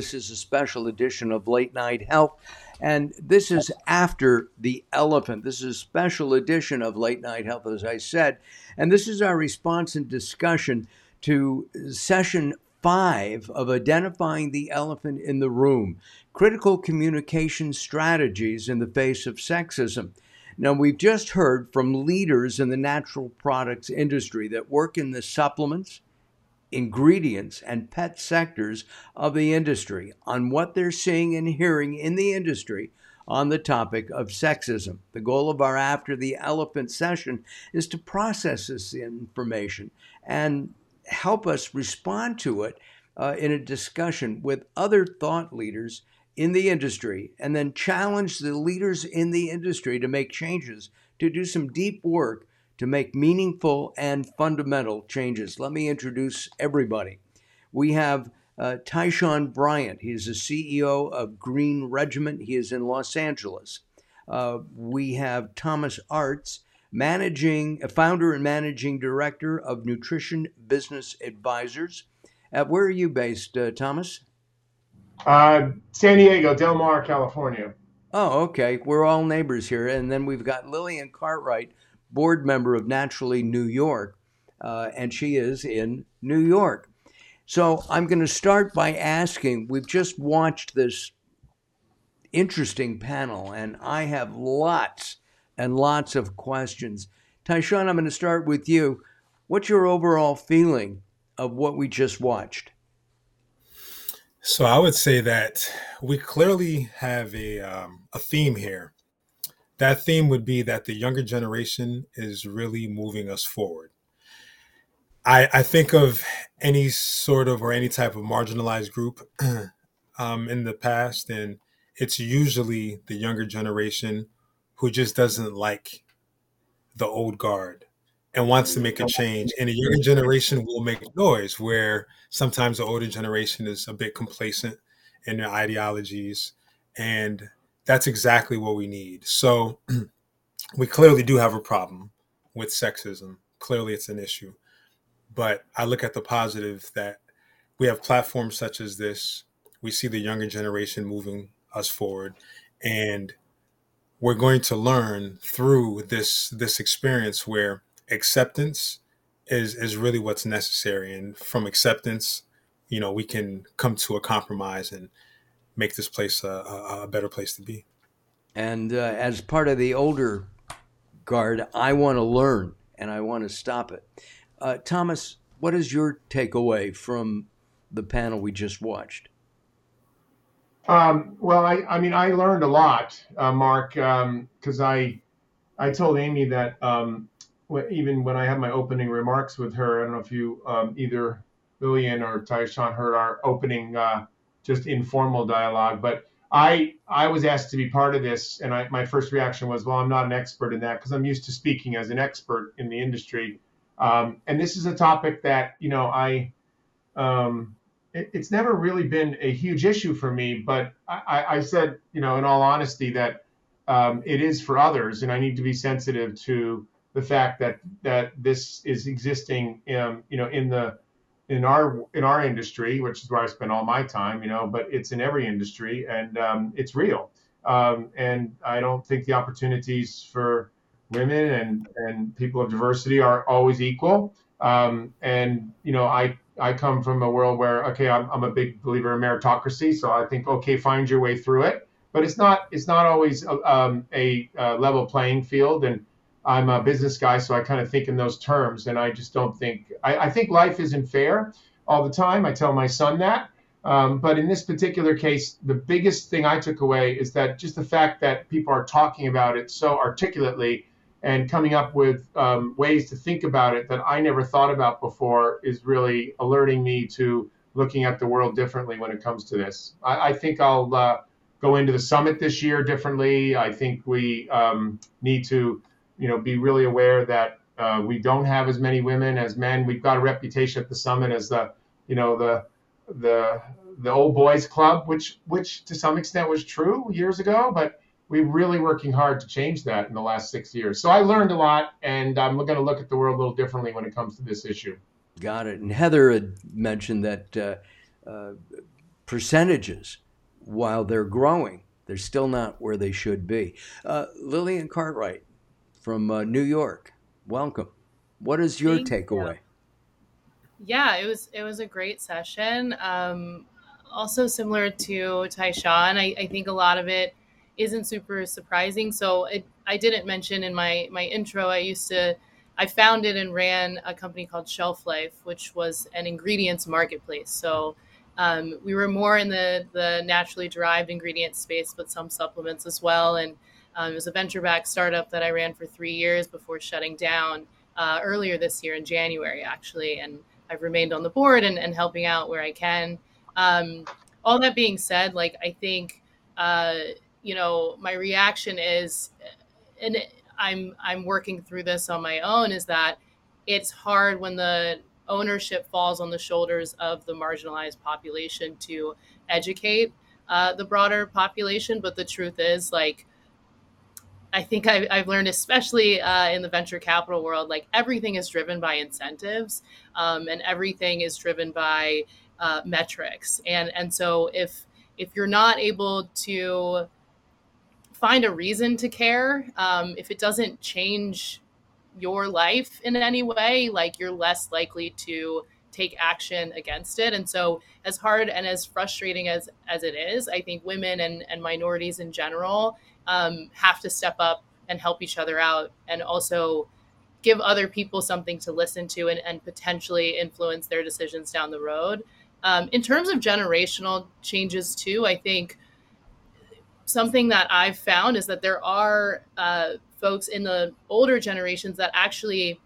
This is a special edition of Late Night Health. And this is after the elephant. This is a special edition of Late Night Health, as I said. And this is our response and discussion to session five of identifying the elephant in the room critical communication strategies in the face of sexism. Now, we've just heard from leaders in the natural products industry that work in the supplements, ingredients, and pet sectors of the industry on what they're seeing and hearing in the industry on the topic of sexism. The goal of our After the Elephant session is to process this information and help us respond to it uh, in a discussion with other thought leaders in the industry and then challenge the leaders in the industry to make changes, to do some deep work to make meaningful and fundamental changes. Let me introduce everybody. We have uh, Tyshawn Bryant. He is the CEO of Green Regimen. He is in Los Angeles. Uh, we have Thomas Aarts, managing, founder and managing director of Nutrition Business Advisors. Uh, where are you based, uh, Thomas? Uh, San Diego, Del Mar, California. Oh, okay. We're all neighbors here. And then we've got Lillian Cartwright, board member of Naturally New York, uh, and she is in New York. So I'm going to start by asking we've just watched this interesting panel, and I have lots and lots of questions. Tyshawn, I'm going to start with you. What's your overall feeling of what we just watched? So I would say that we clearly have a um, a theme here that theme would be that the younger generation is really moving us forward. I, I think of any sort of or any type of marginalized group um, in the past, and it's usually the younger generation who just doesn't like the old guard and wants to make a change. And the younger generation will make noise where sometimes the older generation is a bit complacent in their ideologies and that's exactly what we need. So we clearly do have a problem with sexism. Clearly, it's an issue. But I look at the positive that we have platforms such as this. We see the younger generation moving us forward, and we're going to learn through this this experience where acceptance is is really what's necessary. And from acceptance, you know, we can come to a compromise and make this place a, a, a better place to be. And uh, as part of the older guard, I want to learn and I want to stop it. Uh, Thomas, what is your takeaway from the panel we just watched? Um, well, I, I mean, I learned a lot, uh, Mark, because um, I, I told Amy that um, even when I had my opening remarks with her, I don't know if you um, either Lillian or Tyshawn heard our opening uh, just informal dialogue. But I I was asked to be part of this, and I, my first reaction was, well, I'm not an expert in that because I'm used to speaking as an expert in the industry. Um, and this is a topic that you know I um, it, it's never really been a huge issue for me, but I, I said you know in all honesty that um, it is for others, and I need to be sensitive to the fact that that this is existing, um, you know, in the in our in our industry, which is where I spend all my time, you know, but it's in every industry and um, it's real. Um, and I don't think the opportunities for women and and people of diversity are always equal. Um, and you know, I I come from a world where okay, I'm, I'm a big believer in meritocracy, so I think okay, find your way through it. But it's not it's not always a, um, a, a level playing field and I'm a business guy, so I kind of think in those terms, and I just don't think I, I think life isn't fair all the time. I tell my son that, um, but in this particular case, the biggest thing I took away is that just the fact that people are talking about it so articulately and coming up with um, ways to think about it that I never thought about before is really alerting me to looking at the world differently when it comes to this. I, I think I'll uh, go into the summit this year differently. I think we um, need to you know, be really aware that uh, we don't have as many women as men. We've got a reputation at the summit as the, you know, the the the old boys club, which which to some extent was true years ago, but we're really working hard to change that in the last six years. So I learned a lot, and I'm going to look at the world a little differently when it comes to this issue. Got it. And Heather had mentioned that uh, uh, percentages while they're growing. They're still not where they should be. Uh, Lillian Cartwright from uh, New York, welcome. What is your Thank takeaway? You. Yeah, it was it was a great session. Um, also similar to Tyshawn, I, I think a lot of it isn't super surprising. So it, I didn't mention in my my intro. I used to I founded and ran a company called Shelf Life, which was an ingredients marketplace. So um, we were more in the the naturally derived ingredient space, but some supplements as well. And um, it was a venture backed startup that I ran for three years before shutting down uh, earlier this year in January, actually. And I've remained on the board and, and helping out where I can. Um, all that being said, like I think, uh, you know, my reaction is, and I'm I'm working through this on my own, is that it's hard when the ownership falls on the shoulders of the marginalized population to educate uh, the broader population. But the truth is, like, I think I've, I've learned, especially uh, in the venture capital world, like everything is driven by incentives, um, and everything is driven by uh, metrics. And and so if if you're not able to find a reason to care, um, if it doesn't change your life in any way, like you're less likely to take action against it. And so as hard and as frustrating as as it is, I think women and, and minorities in general um, have to step up and help each other out and also give other people something to listen to and, and potentially influence their decisions down the road. Um, in terms of generational changes, too, I think something that I've found is that there are uh, folks in the older generations that actually,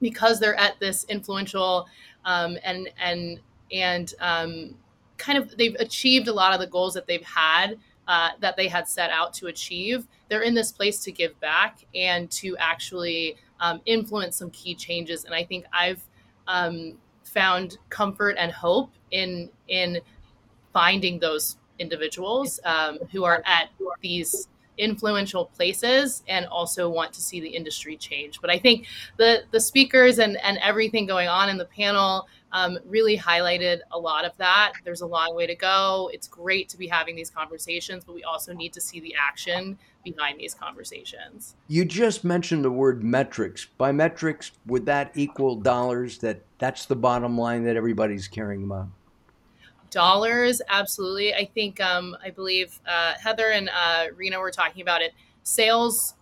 because they're at this influential um, and and and um, kind of they've achieved a lot of the goals that they've had uh, that they had set out to achieve. They're in this place to give back and to actually um, influence some key changes. And I think I've um, found comfort and hope in in finding those individuals um, who are at these influential places and also want to see the industry change. But I think the the speakers and and everything going on in the panel um, really highlighted a lot of that. There's a long way to go. It's great to be having these conversations, but we also need to see the action behind these conversations. You just mentioned the word metrics. By metrics, would that equal dollars? That that's the bottom line that everybody's caring about dollars absolutely i think um, i believe uh, heather and uh, rena were talking about it sales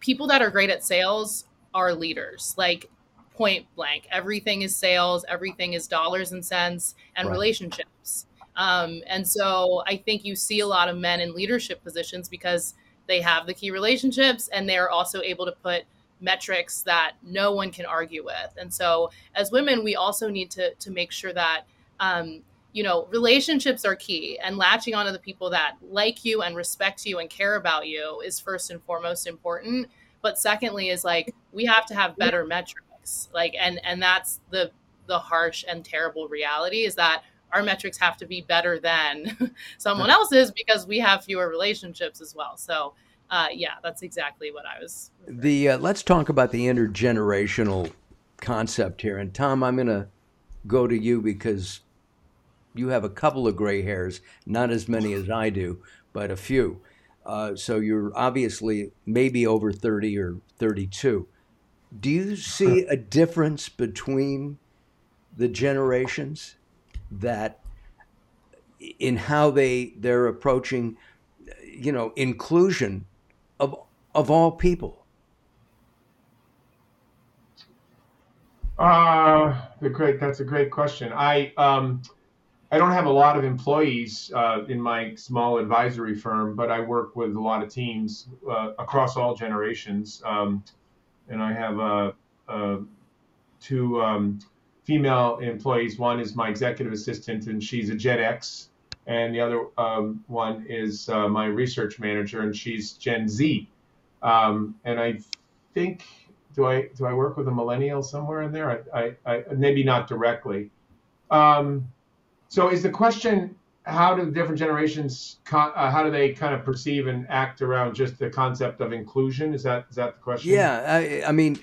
people that are great at sales are leaders like point blank everything is sales everything is dollars and cents and right. relationships um, and so i think you see a lot of men in leadership positions because they have the key relationships and they're also able to put metrics that no one can argue with and so as women we also need to to make sure that um, you know, relationships are key and latching onto the people that like you and respect you and care about you is first and foremost important. But secondly is like we have to have better metrics. Like and and that's the the harsh and terrible reality is that our metrics have to be better than someone else's because we have fewer relationships as well. So uh, yeah, that's exactly what I was. The uh, let's talk about the intergenerational concept here. And Tom, I'm going to go to you because you have a couple of gray hairs, not as many as I do, but a few. Uh, so you're obviously maybe over 30 or 32. Do you see a difference between the generations that in how they they're approaching you know inclusion of of all people uh the great that's a great question i um I don't have a lot of employees uh, in my small advisory firm, but I work with a lot of teams uh, across all generations. Um, and I have uh, uh two um, female employees. One is my executive assistant, and she's a Gen X, and the other um, one is uh, my research manager, and she's Gen Z. Um, and I think do I do I work with a millennial somewhere in there? I, I, I maybe not directly. Um, so is the question how do different generations uh, how do they kind of perceive and act around just the concept of inclusion? Is that is that the question? Yeah, I, I mean,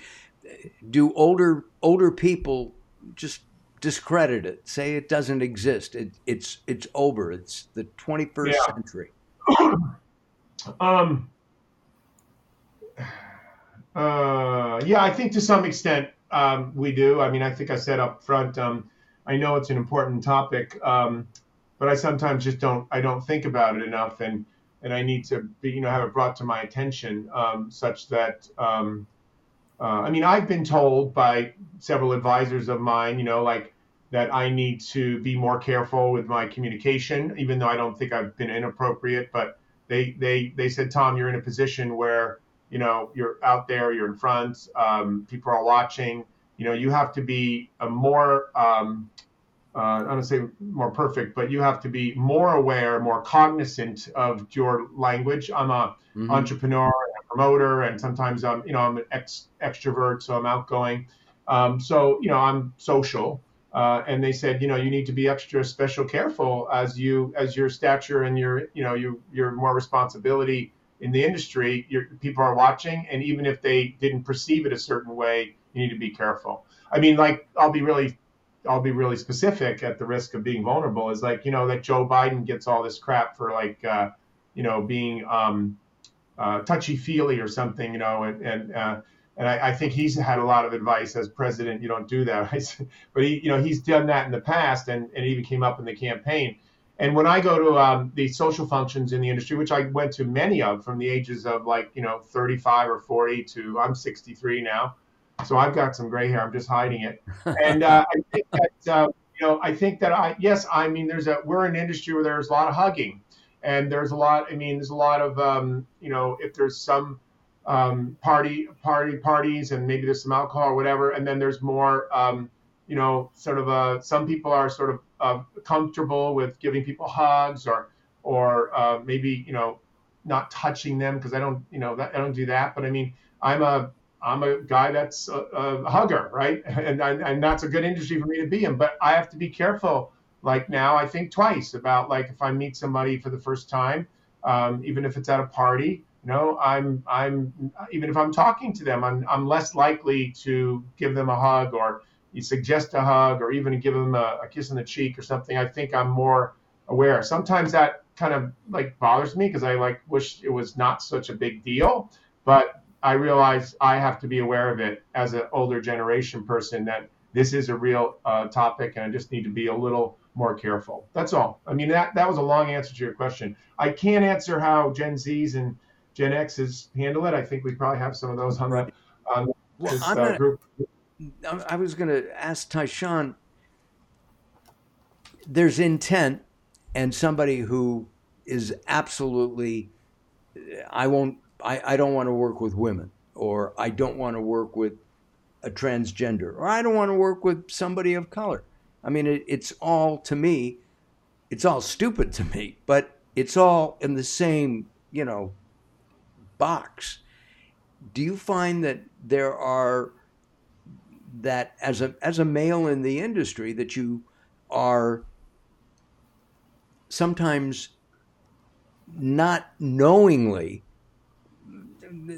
do older older people just discredit it. Say it doesn't exist. It, it's it's over. It's the 21st Yeah. century. Um, uh, yeah, I think to some extent um, we do. I mean, I think I said up front. Um, I know it's an important topic, um, but I sometimes just don't. I don't think about it enough, and and I need to be, you know, have it brought to my attention, um, such that. Um, uh, I mean, I've been told by several advisors of mine, you know, like that I need to be more careful with my communication, even though I don't think I've been inappropriate. But they they they said, Tom, you're in a position where you know you're out there, you're in front, um, people are watching. You know, you have to be a more um, uh, I don't say more perfect, but you have to be more aware, more cognizant of your language. I'm a Mhm. entrepreneur and a promoter, and sometimes I'm, you know, I'm an ex- extrovert, so I'm outgoing. Um, so, you know, I'm social. Uh, and they said, you know, you need to be extra special careful as you, as your stature and your, you know, you, your more responsibility in the industry. Your people are watching, and even if they didn't perceive it a certain way, you need to be careful. I mean, like, I'll be really I'll be really specific at the risk of being vulnerable is like, you know, that Joe Biden gets all this crap for like, uh, you know, being um, uh, touchy feely or something, you know, and, and, uh, and I, I think he's had a lot of advice as president. You don't do that, but he, you know, he's done that in the past, and, and even came up in the campaign. And when I go to um, the social functions in the industry, which I went to many of from the ages of like, you know, 35 or 40 to I'm 63 now, so I've got some gray hair. I'm just hiding it. And uh, I think that uh, you know, I think that I yes, I mean, there's a we're an industry where there's a lot of hugging, and there's a lot. I mean, there's a lot of um, you know, if there's some um, party party parties and maybe there's some alcohol or whatever, and then there's more. Um, you know, sort of uh, some people are sort of uh, comfortable with giving people hugs or or uh, maybe you know not touching them because I don't you know that, I don't do that. But I mean, I'm a I'm a guy that's a, a hugger, right? And, and and that's a good industry for me to be in. But I have to be careful. Like now, I think twice about like if I meet somebody for the first time, um, even if it's at a party. You know, I'm I'm even if I'm talking to them, I'm I'm less likely to give them a hug or you suggest a hug or even give them a, a kiss on the cheek or something. I think I'm more aware. Sometimes that kind of like bothers me because I like wish it was not such a big deal, but I realize I have to be aware of it as an older generation person that this is a real uh, topic and I just need to be a little more careful. That's all. I mean, that, that was a long answer to your question. I can't answer how Gen Zs and Gen Xs handle it. I think we probably have some of those on, Right. the, on Well, this uh, gonna- group. I I was going to ask Tyshawn. There's intent, and somebody who is absolutely, I won't, I, I don't want to work with women, or I don't want to work with a transgender, or I don't want to work with somebody of color. I mean, it, it's all to me, it's all stupid to me, but it's all in the same, you know, box. Do you find that there are that as a as a male in the industry that you are sometimes not knowingly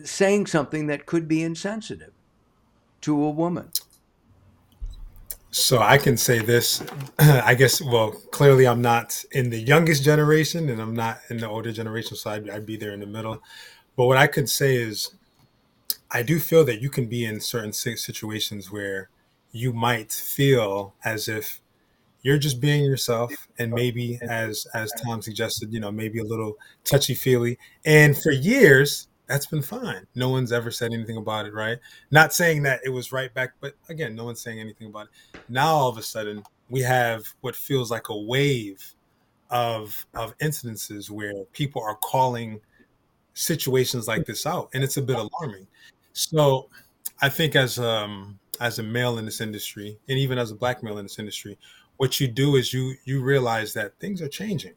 saying something that could be insensitive to a woman. So I can say this, I guess. Well, clearly I'm not in the youngest generation, and I'm not in the older generation, so I'd, I'd be there in the middle. But what I could say is, I do feel that you can be in certain situations where you might feel as if you're just being yourself, and maybe, as as Tom suggested, you know, maybe a little touchy feely. And for years, that's been fine. No one's ever said anything about it, right? Not saying that it was right back, but again, no one's saying anything about it. Now all of a sudden, we have what feels like a wave of of incidences where people are calling situations like this out, and it's a bit alarming. So, I think as um as a male in this industry, and even as a black male in this industry, what you do is you you realize that things are changing,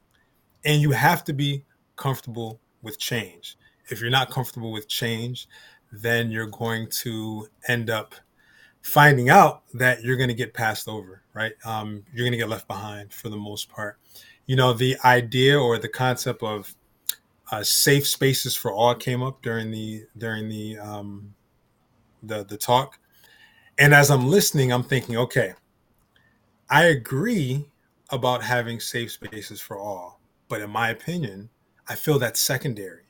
and you have to be comfortable with change. If you're not comfortable with change, then you're going to end up finding out that you're going to get passed over, right? Um, you're going to get left behind for the most part. You know, the idea or the concept of uh, safe spaces for all came up during the during the um, the the talk, and as I'm listening, I'm thinking, okay, I agree about having safe spaces for all, but in my opinion, I feel that's secondary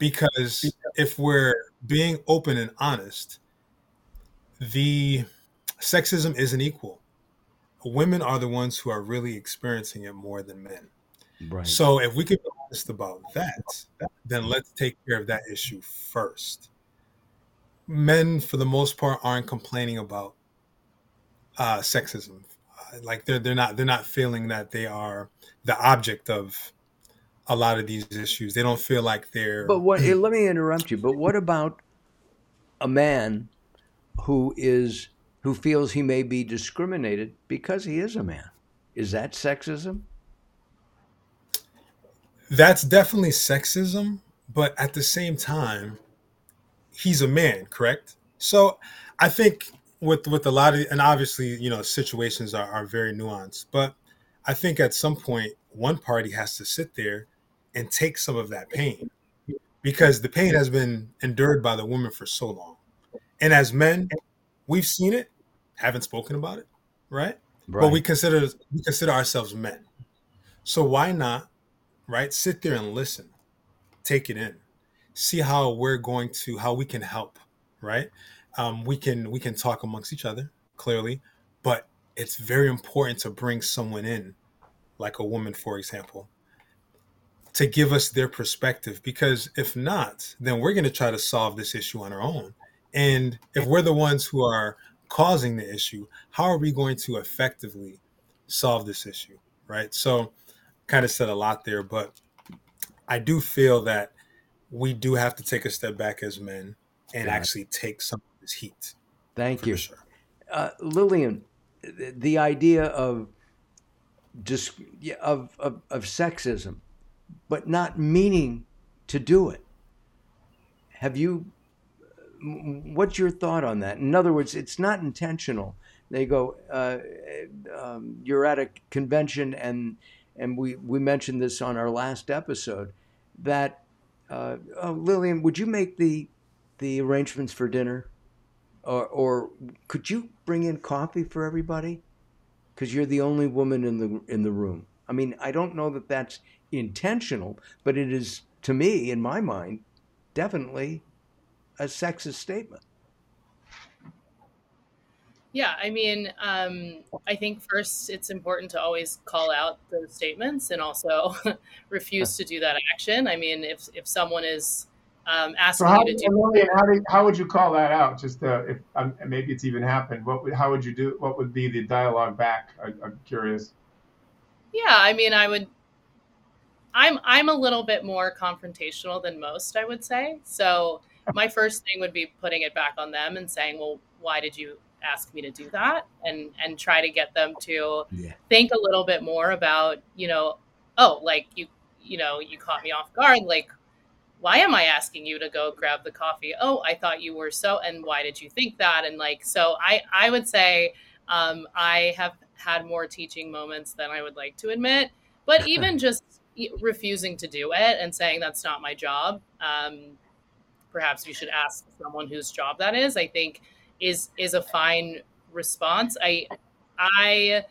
because if we're being open and honest, the sexism isn't equal. Women are the ones who are really experiencing it more than men. Right. So if we can be honest about that, then let's take care of that issue first. Men, for the most part, aren't complaining about uh, sexism. Uh, like they're they're not they're not feeling that they are the object of a lot of these issues. They don't feel like they're. But what? eh, let me interrupt you. But what about a man who is who feels he may be discriminated because he is a man? Is that sexism? That's definitely sexism, but at the same time, he's a man, correct? So I think with with a lot of and obviously, you know, situations are, are very nuanced, but I think at some point one party has to sit there and take some of that pain because the pain has been endured by the woman for so long. And as men, we've seen it, haven't spoken about it, right? Right. But we consider we consider ourselves men. So why not, right? Sit there and listen, take it in, see how we're going to how we can help, right? Um, we can we can talk amongst each other clearly, but it's very important to bring someone in, like a woman, for example, to give us their perspective. Because if not, then we're going to try to solve this issue on our own. And if we're the ones who are causing the issue, how are we going to effectively solve this issue? Right. So, kind of said a lot there, but I do feel that we do have to take a step back as men and it. actually take some of this heat. Thank you, sure. uh, Lillian. The, idea of yeah, of, of of sexism, but not meaning to do it. Have you? What's your thought on that? In other words, it's not intentional. They go, uh, um, you're at a convention, and and we we mentioned this on our last episode that uh, oh, Lillian, would you make the the arrangements for dinner, or or could you bring in coffee for everybody? Because you're the only woman in the in the room. I mean, I don't know that that's intentional, but it is to me, in my mind, definitely a sexist statement. Yeah, I mean, um, I think first it's important to always call out those statements and also refuse to do that action. I mean, if if someone is um, So asking how, you to do, Lillian, how, do, how would you call that out? Just uh, if um, maybe it's even happened. What would, how would you do? What would be the dialogue back? I, I'm curious. Yeah, I mean, I would. I'm I'm a little bit more confrontational than most, I would say. So my first thing would be putting it back on them and saying, "Well, why did you ask me to do that?" and and try to get them to Yeah. think a little bit more about, you know, oh, like you you know, you caught me off guard, like why am I asking you to go grab the coffee? Oh, I thought you were so and why did you think that? And like so I I would say um I have had more teaching moments than I would like to admit, but even just refusing to do it and saying that's not my job um perhaps you should ask someone whose job that is i think is is a fine response. I i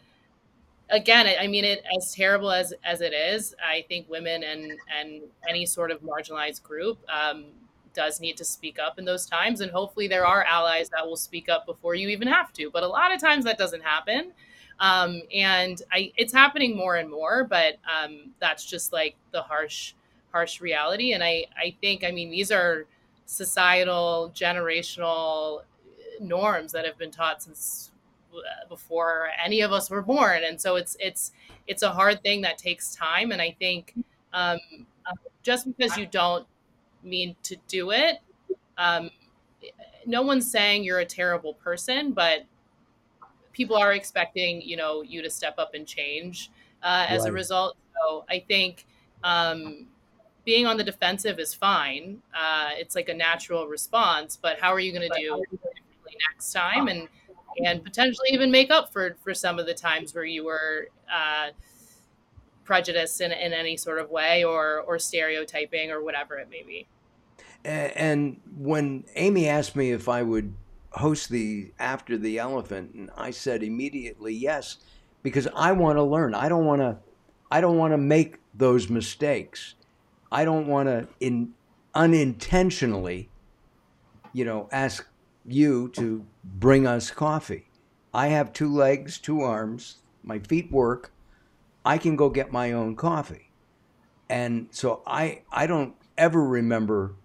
again i I mean it as terrible as as it is i think women and and any sort of marginalized group um does need to speak up in those times and hopefully there are allies that will speak up before you even have to but a lot of times that doesn't happen um, and I, it's happening more and more but um, that's just like the harsh harsh reality. And i i think i mean these are societal generational norms that have been taught since uh, before any of us were born. And so it's it's it's a hard thing that takes time. And i think um, just because you don't mean to do it um, no one's saying you're a terrible person but people are expecting you know you to step up and change uh, as a result. So i think um, being on the defensive is fine. Uh, it's like a natural response but how are you going to do differently next time and and potentially even make up for for some of the times where you were uh, prejudiced in, in any sort of way or or stereotyping or whatever it may be. And when Amy asked me if I would host the After the Elephant, and I said immediately yes, because I want to learn. I don't want to I don't want to make those mistakes. I don't want to in unintentionally you know ask you to bring us coffee. I have two legs, two arms, my feet work. I can go get my own coffee. And so I I don't ever remember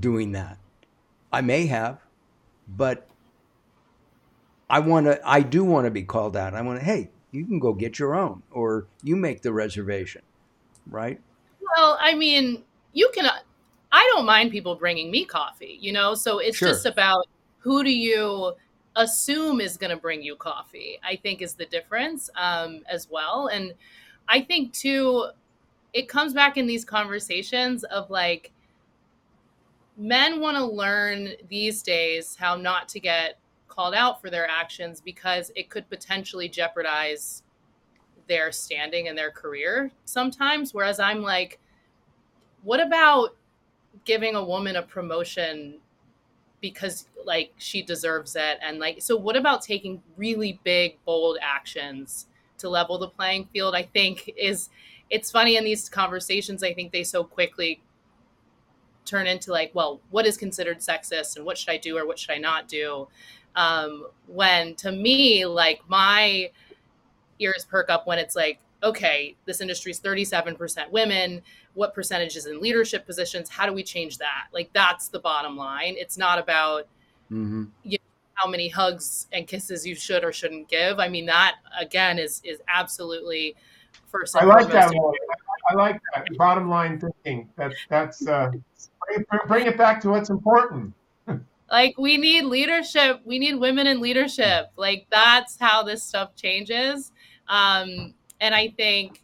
doing that. I may have, but I want to. I do want to be called out. I want to. Hey, you can go get your own, or you make the reservation, right? Well, I mean, you can. I don't mind people bringing me coffee, you know. So it's Sure. just about who do you assume is going to bring you coffee. I think is the difference um, as well, and I think too, it comes back in these conversations of like men want to learn these days how not to get called out for their actions because it could potentially jeopardize their standing and their career sometimes whereas i'm like what about giving a woman a promotion because like she deserves it? And like so what about taking really big bold actions to level the playing field i think is it's funny in these conversations i think they so quickly turn into like well what is considered sexist and what should i do or what should i not do? Um, when to me like my ears perk up when it's like okay this industry is 37% women. What percentage is in leadership positions? How do we change that? Like that's the bottom line. It's not about Mm-hmm. how many hugs and kisses you should or shouldn't give. I mean that again is is absolutely first I like that, foremost Lloyd. I, I like that. Bottom line thinking. That's that's uh, bring, it- back to what's important. like we need leadership. We need women in leadership. Like that's how this stuff changes. Um and i think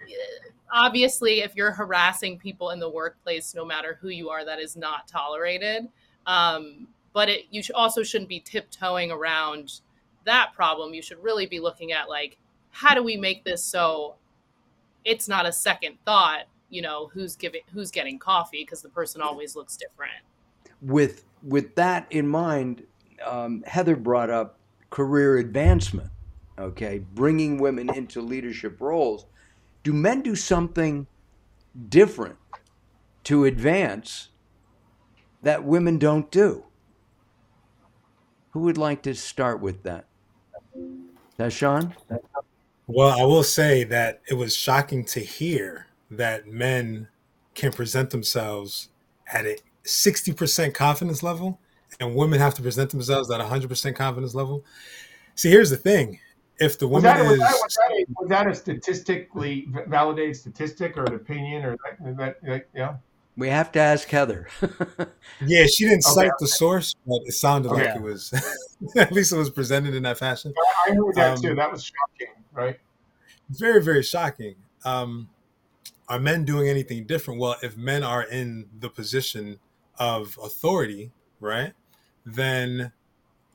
eh, obviously if you're harassing people in the workplace no matter who you are that is not tolerated. Um but it you also shouldn't be tiptoeing around that problem. You should really be looking at like how do we make this so it's not a second thought you know who's giving who's getting coffee because the person always looks different With with that in mind, um, Heather brought up career advancement. Okay, bringing women into leadership roles. Do men do something different to advance that women don't do? Who would like to start with that? Tyshawn? Well, I will say that it was shocking to hear that men can present themselves at a 60% confidence level and women have to present themselves at a 100% confidence level. See, here's the thing. If the Was woman was, is that, was, that a, was that a statistically validated statistic or an opinion or that, that, that yeah? We have to ask Heather. Yeah, she didn't Okay. cite the source, but it sounded like it was at least it was presented in that fashion. I heard that Um, too. That was shocking, right? Very, very shocking. Um, are men doing anything different? Well, if men are in the position of authority, right, then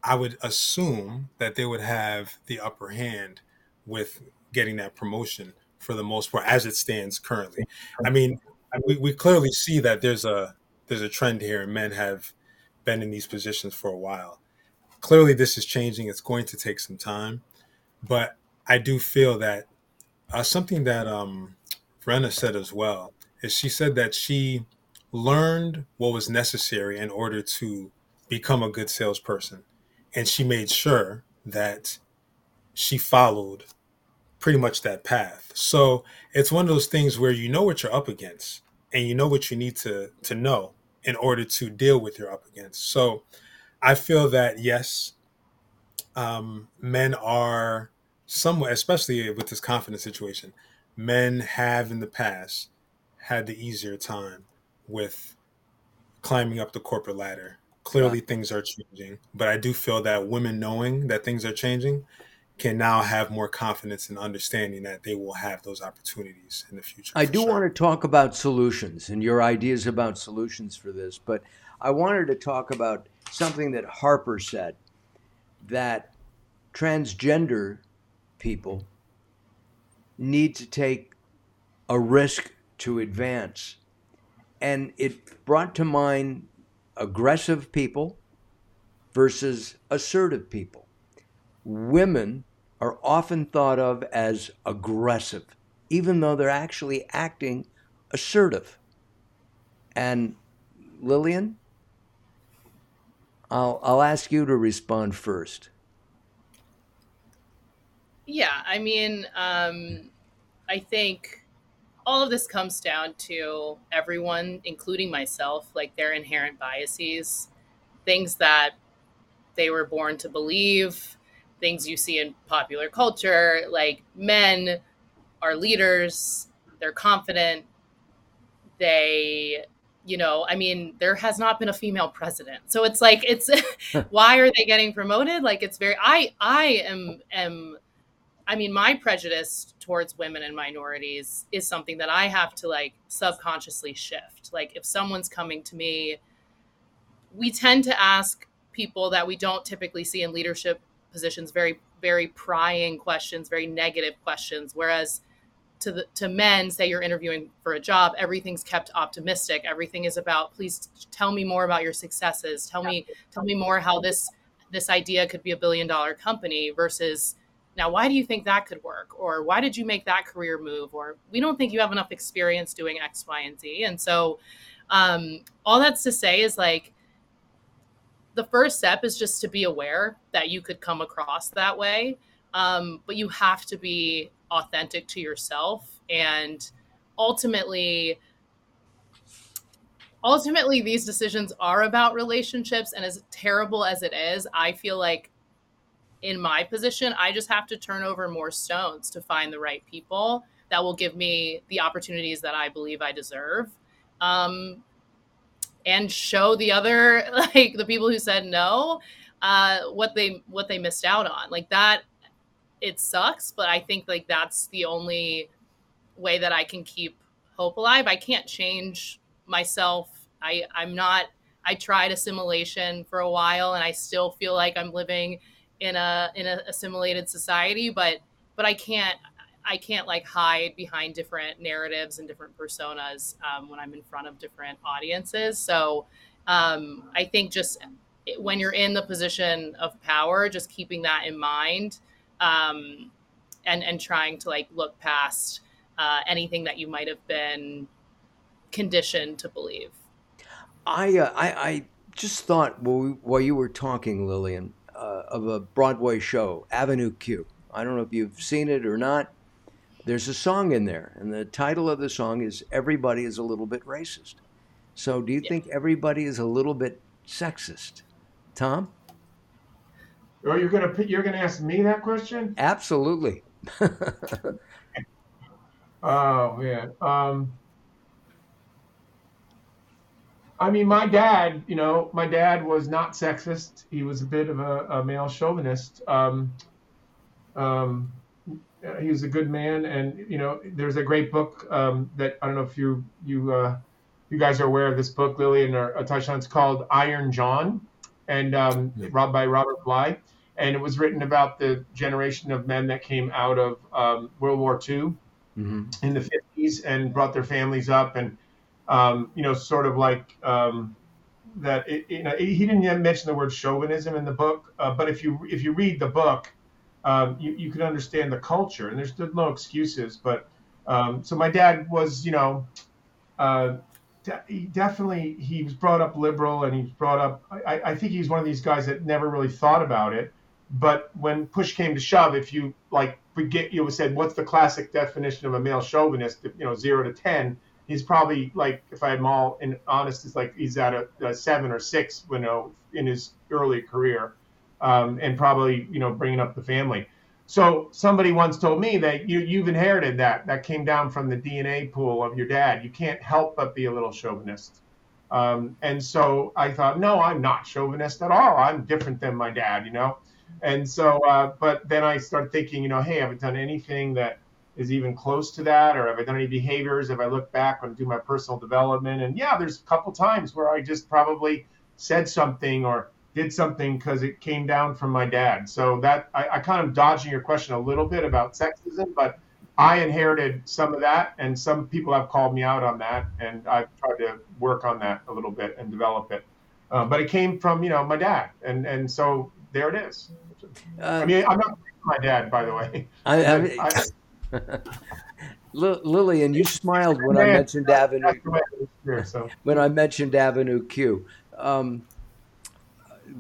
I would assume that they would have the upper hand with getting that promotion for the most part as it stands currently. I mean, we, we clearly see that there's a there's a trend here and men have been in these positions for a while. Clearly this is changing. It's going to take some time. But I do feel that uh, something that um Brenna said as well is she said that she learned what was necessary in order to become a good salesperson. And she made sure that she followed pretty much that path. So it's one of those things where you know what you're up against and you know what you need to to know in order to deal with your up against. So I feel that yes, um, men are somewhat, especially with this confidence situation, men have in the past had the easier time with climbing up the corporate ladder. Clearly, things are changing, but I do feel that women knowing that things are changing can now have more confidence and understanding that they will have those opportunities in the future. I do sure. want to talk about solutions and your ideas about solutions for this, but I wanted to talk about something that Harper said that transgender people need to take a risk to advance. And it brought to mind aggressive people versus assertive people. Women are often thought of as aggressive, even though they're actually acting assertive. And Lillian, I'll, I'll ask you to respond first. Yeah, I mean, um, I think all of this comes down to everyone, including myself, like their inherent biases, things that they were born to believe, things you see in popular culture. Like men are leaders, they're confident, they you know i mean there has not been a female president so it's like it's why are they getting promoted like it's very i i am am I mean, my prejudice towards women and minorities is something that I have to like subconsciously shift. Like, if someone's coming to me, we tend to ask people that we don't typically see in leadership positions very, very prying questions, very negative questions. Whereas to the to men, say you're interviewing for a job, everything's kept optimistic. Everything is about, please tell me more about your successes. Tell me, tell me more how this this idea could be a billion dollar company versus now, why do you think that could work? Or why did you make that career move? Or we don't think you have enough experience doing X, Y, and Z. And so, um, all that's to say is like, the first step is just to be aware that you could come across that way. Um, but you have to be authentic to yourself. And ultimately, ultimately, these decisions are about relationships. And as terrible as it is, I feel like in my position, I just have to turn over more stones to find the right people that will give me the opportunities that I believe I deserve. Um, and show the other like the people who said no uh, what they what they missed out on. Like that it sucks but i think like that's the only way that i can keep hope alive. I can't change myself. I i'm not i tried assimilation for a while and i still feel like i'm living in a in a assimilated society but but i can't i can't like hide behind different narratives and different personas um, when i'm in front of different audiences. So um, i think just when you're in the position of power just keeping that in mind um, and and trying to like look past uh, anything that you might have been conditioned to believe. I uh, I, I just thought while, you were talking lillian uh, of a Broadway show, Avenue Q. I don't know if you've seen it or not. There's a song in there, and the title of the song is "Everybody is a little bit racist." So, do you yeah. think everybody is a little bit sexist, Tom? Are you're gonna you're gonna ask me that question? Absolutely. oh man. Um, I mean, my dad, you know, my dad was not sexist. He was a bit of a, a male chauvinist. Um, um, he was a good man, and you know, there's a great book um, that I don't know if you you uh, you guys are aware of this book, Lillian or Tyshawn. It's called Iron John, and um, yeah. by Robert Bly, and it was written about the generation of men that came out of um, World War II mm-hmm. in the 50s and brought their families up and um, you know, sort of like um, that. It, you know, he didn't mention the word chauvinism in the book, uh, but if you if you read the book, um, you you can understand the culture, and there's no excuses. But um, so my dad was, you know, uh, he definitely he was brought up liberal, and he was brought up. I, I think he's one of these guys that never really thought about it. But when push came to shove, if you like forget, you said, what's the classic definition of a male chauvinist? You know, zero to ten he's probably like if I'm all in honest, it's like he's at a, a seven or six, you know, in his early career, um, and probably you know bringing up the family. So somebody once told me that you you've inherited that. That came down from the DNA pool of your dad. You can't help but be a little chauvinist. Um, and so I thought, no, I'm not chauvinist at all. I'm different than my dad, you know. And so, uh, but then I started thinking, you know, hey, I haven't done anything that is even close to that or have i done any behaviors? If i look back and do my personal development? And yeah there's a couple times where i just probably said something or did something because it came down from my dad. So that I, I kind of dodging your question a little bit about sexism but i inherited some of that and some people have called me out on that and i've tried to work on that a little bit and develop it. Uh, but it came from you know my dad and and so there it is. Uh, i mean i'm not my dad, by the way. I, I, I Lillian, you smiled when I mentioned Avenue. When I mentioned Avenue Q. Um,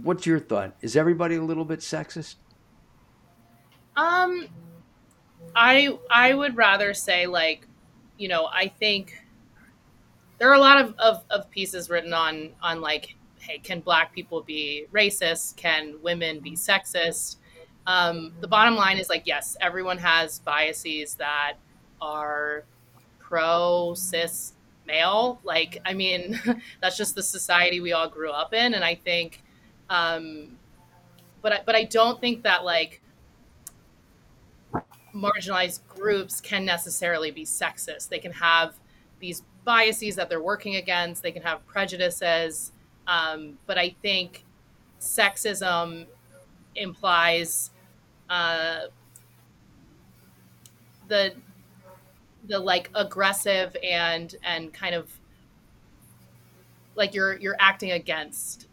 what's your thought? Is everybody a little bit sexist? Um, I I would rather say like, you know, I think there are a lot of, of, of pieces written on on like, hey, can black people be racist? Can women be sexist? Um, the bottom line is like, yes, everyone has biases that are pro cis male. Like, I mean, that's just the society we all grew up in, and I think, um, but I, but I don't think that like marginalized groups can necessarily be sexist. They can have these biases that they're working against. They can have prejudices, um, but I think sexism implies uh, the the like aggressive and and kind of like you're you're acting against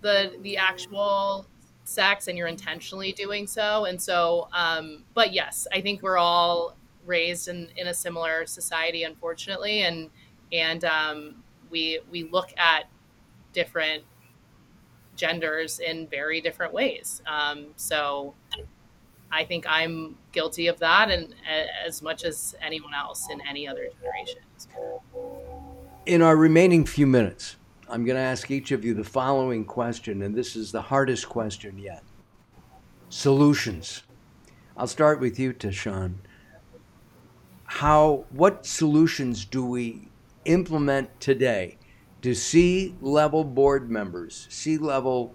the the actual sex and you're intentionally doing so. And so um but yes i think we're all raised in in a similar society unfortunately. And and um we we look at different genders in very different ways. Um so I think I'm guilty of that, and as much as anyone else in any other generation. In our remaining few minutes, I'm going to ask each of you the following question, and this is the hardest question yet. Solutions. I'll start with you, Tyshawn. How? What solutions do we implement today to C level board members, C level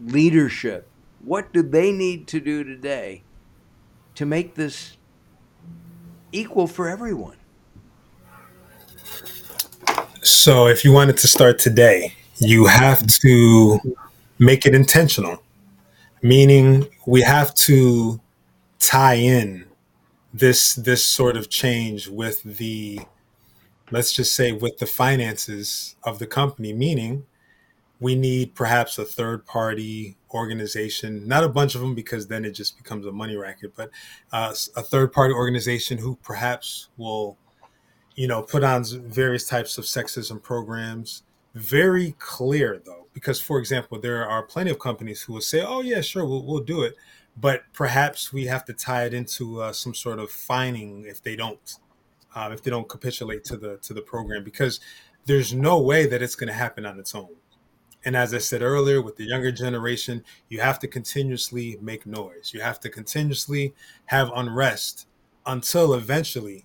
leadership? What do they need to do today to make this equal for everyone. So, if you wanted to start today, you have to make it intentional, meaning we have to tie in this this sort of change with the let's just say with the finances of the company meaning we need perhaps a third party organization, not a bunch of them because then it just becomes a money racket, but uh, a third party organization who perhaps will, you know, put on various types of sexism programs. Very clear though, because for example, there are plenty of companies who will say, "Oh yeah, sure, we'll we'll do it," but perhaps we have to tie it into uh, some sort of fining if they don't, uh, if they don't capitulate to the to the program, because there's no way that it's going to happen on its own and as I said earlier, with the younger generation, you have to continuously make noise. You have to continuously have unrest until eventually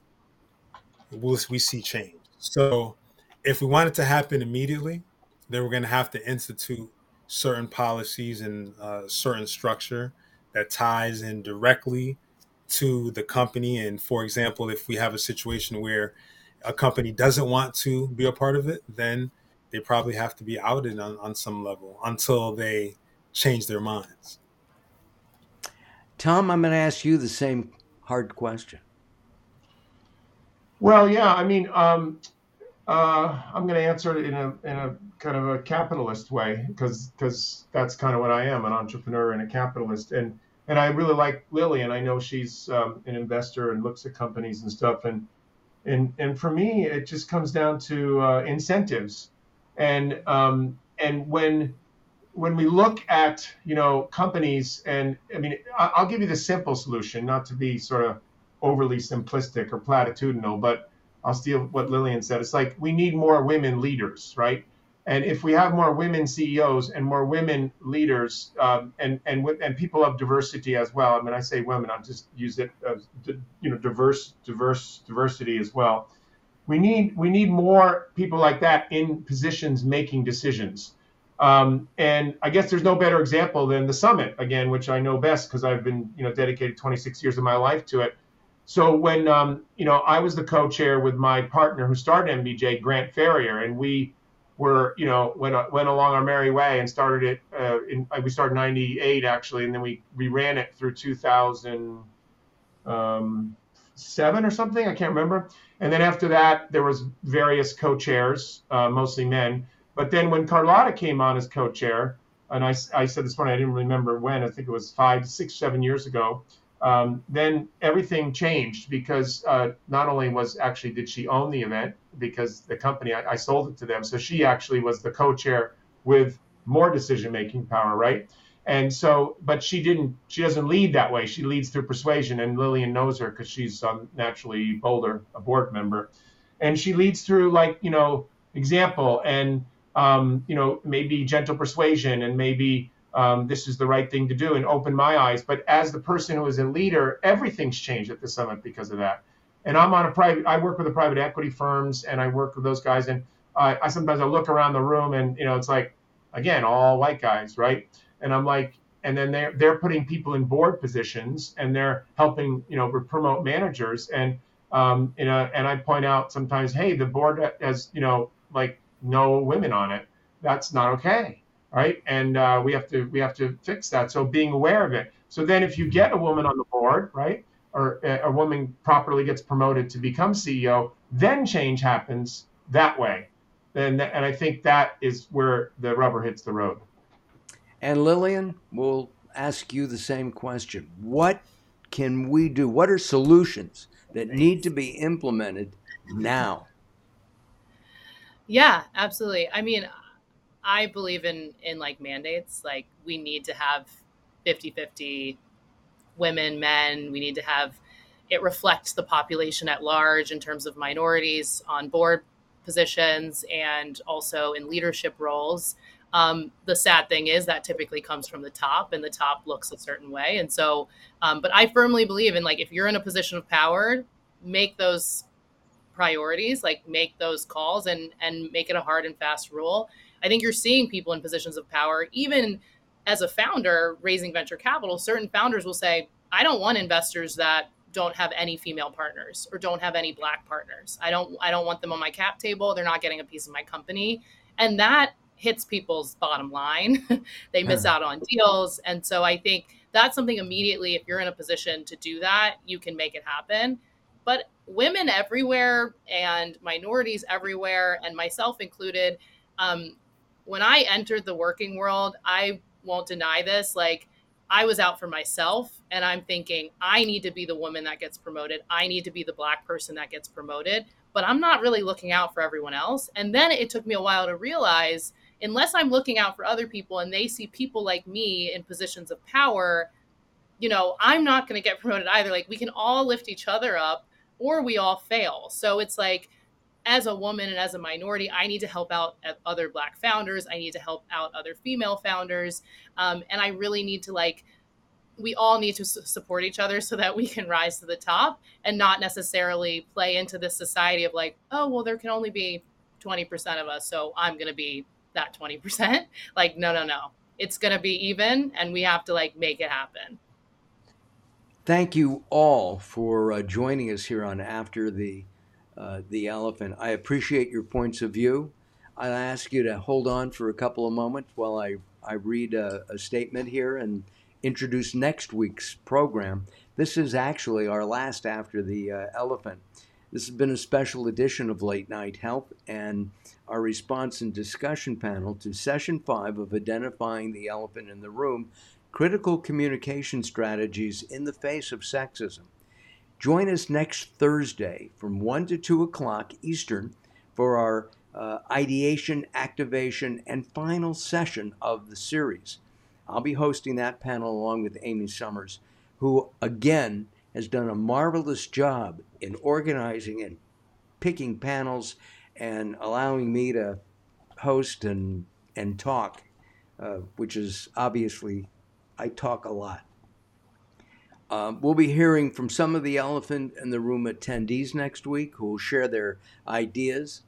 we'll, we see change. So, if we want it to happen immediately, then we're going to have to institute certain policies and uh, certain structure that ties in directly to the company. And for example, if we have a situation where a company doesn't want to be a part of it, then they probably have to be outed on, on some level until they change their minds. Tom, I'm going to ask you the same hard question. Well, yeah, I mean, um, uh, I'm going to answer it in a in a kind of a capitalist way because because that's kind of what I am, an entrepreneur and a capitalist, and and I really like Lily, and I know she's um, an investor and looks at companies and stuff, and and and for me, it just comes down to uh, incentives and um, and when when we look at you know companies and I mean I'll give you the simple solution, not to be sort of overly simplistic or platitudinal, but I'll steal what Lillian said. It's like we need more women leaders, right? And if we have more women CEOs and more women leaders, um, and and and people of diversity as well. I mean, I say women. I'm just use it as you know diverse, diverse, diversity as well we need we need more people like that in positions making decisions. Um, and I guess there's no better example than the summit again, which I know best because I've been you know dedicated 26 years of my life to it. So when um, you know I was the co-chair with my partner who started NBJ, Grant Ferrier, and we were you know went went along our merry way and started it. Uh, in, we started 98 actually, and then we we ran it through 2000. um, or something. I can't remember. And then after that, there was various co-chairs, uh, mostly men. But then when Carlotta came on as co-chair, and I, I said this morning, I didn't remember when, I think it was five, six, seven years ago, um, then everything changed because uh, not only was actually did she own the event because the company I, I sold it to them, so she actually was the co-chair with more decision making power, right? And so, but she didn't. She doesn't lead that way. She leads through persuasion, and Lillian knows her because she's um, Naturally Boulder, a board member, and she leads through like you know example and um, you know maybe gentle persuasion and maybe um, this is the right thing to do and open my eyes. But as the person who is a leader, everything's changed at the summit because of that. And I'm on a private. I work with the private equity firms, and I work with those guys. And uh, I sometimes I look around the room, and you know it's like again all white guys, right? And I'm like, and then they're they're putting people in board positions and they're helping you know promote managers and um, you know and I point out sometimes, hey, the board has you know like no women on it. That's not okay, right? And uh, we have to we have to fix that. So being aware of it. So then if you get a woman on the board, right, or a woman properly gets promoted to become CEO, then change happens that way. And, and I think that is where the rubber hits the road. And Lillian, we'll ask you the same question. What can we do? What are solutions that need to be implemented now? Yeah, absolutely. I mean, I believe in in like mandates. Like we need to have 50-50 women, men. We need to have it reflects the population at large in terms of minorities on board positions and also in leadership roles. Um, the sad thing is that typically comes from the top, and the top looks a certain way. And so, um, but I firmly believe in like if you're in a position of power, make those priorities, like make those calls, and and make it a hard and fast rule. I think you're seeing people in positions of power, even as a founder raising venture capital. Certain founders will say, "I don't want investors that." Don't have any female partners or don't have any black partners. I don't I don't want them on my cap table. They're not getting a piece of my company. And that hits people's bottom line. they miss out on deals. And so I think that's something immediately, if you're in a position to do that, you can make it happen. But women everywhere and minorities everywhere, and myself included, um, when I entered the working world, I won't deny this. Like, I was out for myself and I'm thinking, I need to be the woman that gets promoted. I need to be the black person that gets promoted, but I'm not really looking out for everyone else. And then it took me a while to realize unless I'm looking out for other people and they see people like me in positions of power, you know, I'm not going to get promoted either. Like we can all lift each other up or we all fail. So it's like, as a woman and as a minority, I need to help out other Black founders. I need to help out other female founders. Um, and I really need to like, we all need to support each other so that we can rise to the top and not necessarily play into this society of like, oh, well, there can only be 20% of us. So I'm going to be that 20%. Like, no, no, no. It's going to be even and we have to like make it happen. Thank you all for uh, joining us here on After the uh, the Elephant. I appreciate your points of view. I'll ask you to hold on for a couple of moments while I, I read a, a statement here and introduce next week's program. This is actually our last After the uh, Elephant. This has been a special edition of Late Night Health and our response and discussion panel to session five of Identifying the Elephant in the Room Critical Communication Strategies in the Face of Sexism. Join us next Thursday from 1 to 2 o'clock Eastern for our uh, ideation, activation, and final session of the series. I'll be hosting that panel along with Amy Summers, who again has done a marvelous job in organizing and picking panels and allowing me to host and and talk, uh, which is obviously I talk a lot. Um, we'll be hearing from some of the elephant in the room attendees next week who will share their ideas,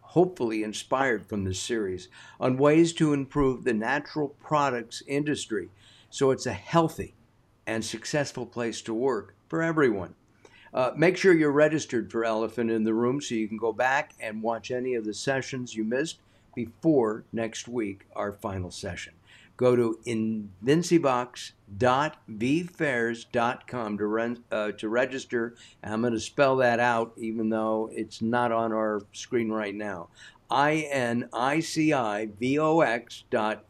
hopefully inspired from this series, on ways to improve the natural products industry so it's a healthy and successful place to work for everyone. Uh, make sure you're registered for Elephant in the Room so you can go back and watch any of the sessions you missed before next week, our final session. Go to invincibox.vfairs.com to, uh, to register. I'm going to spell that out even though it's not on our screen right now. I N I C I V O X dot.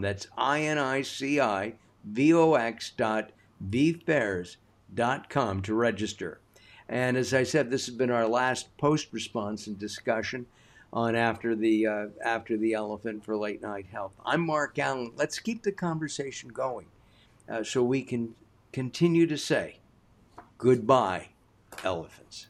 That's I N I C I vox.vfairs.com to register. And as I said, this has been our last post response and discussion on after the uh, after the elephant for late night health. I'm Mark Alyn. Let's keep the conversation going uh, so we can continue to say goodbye, elephants.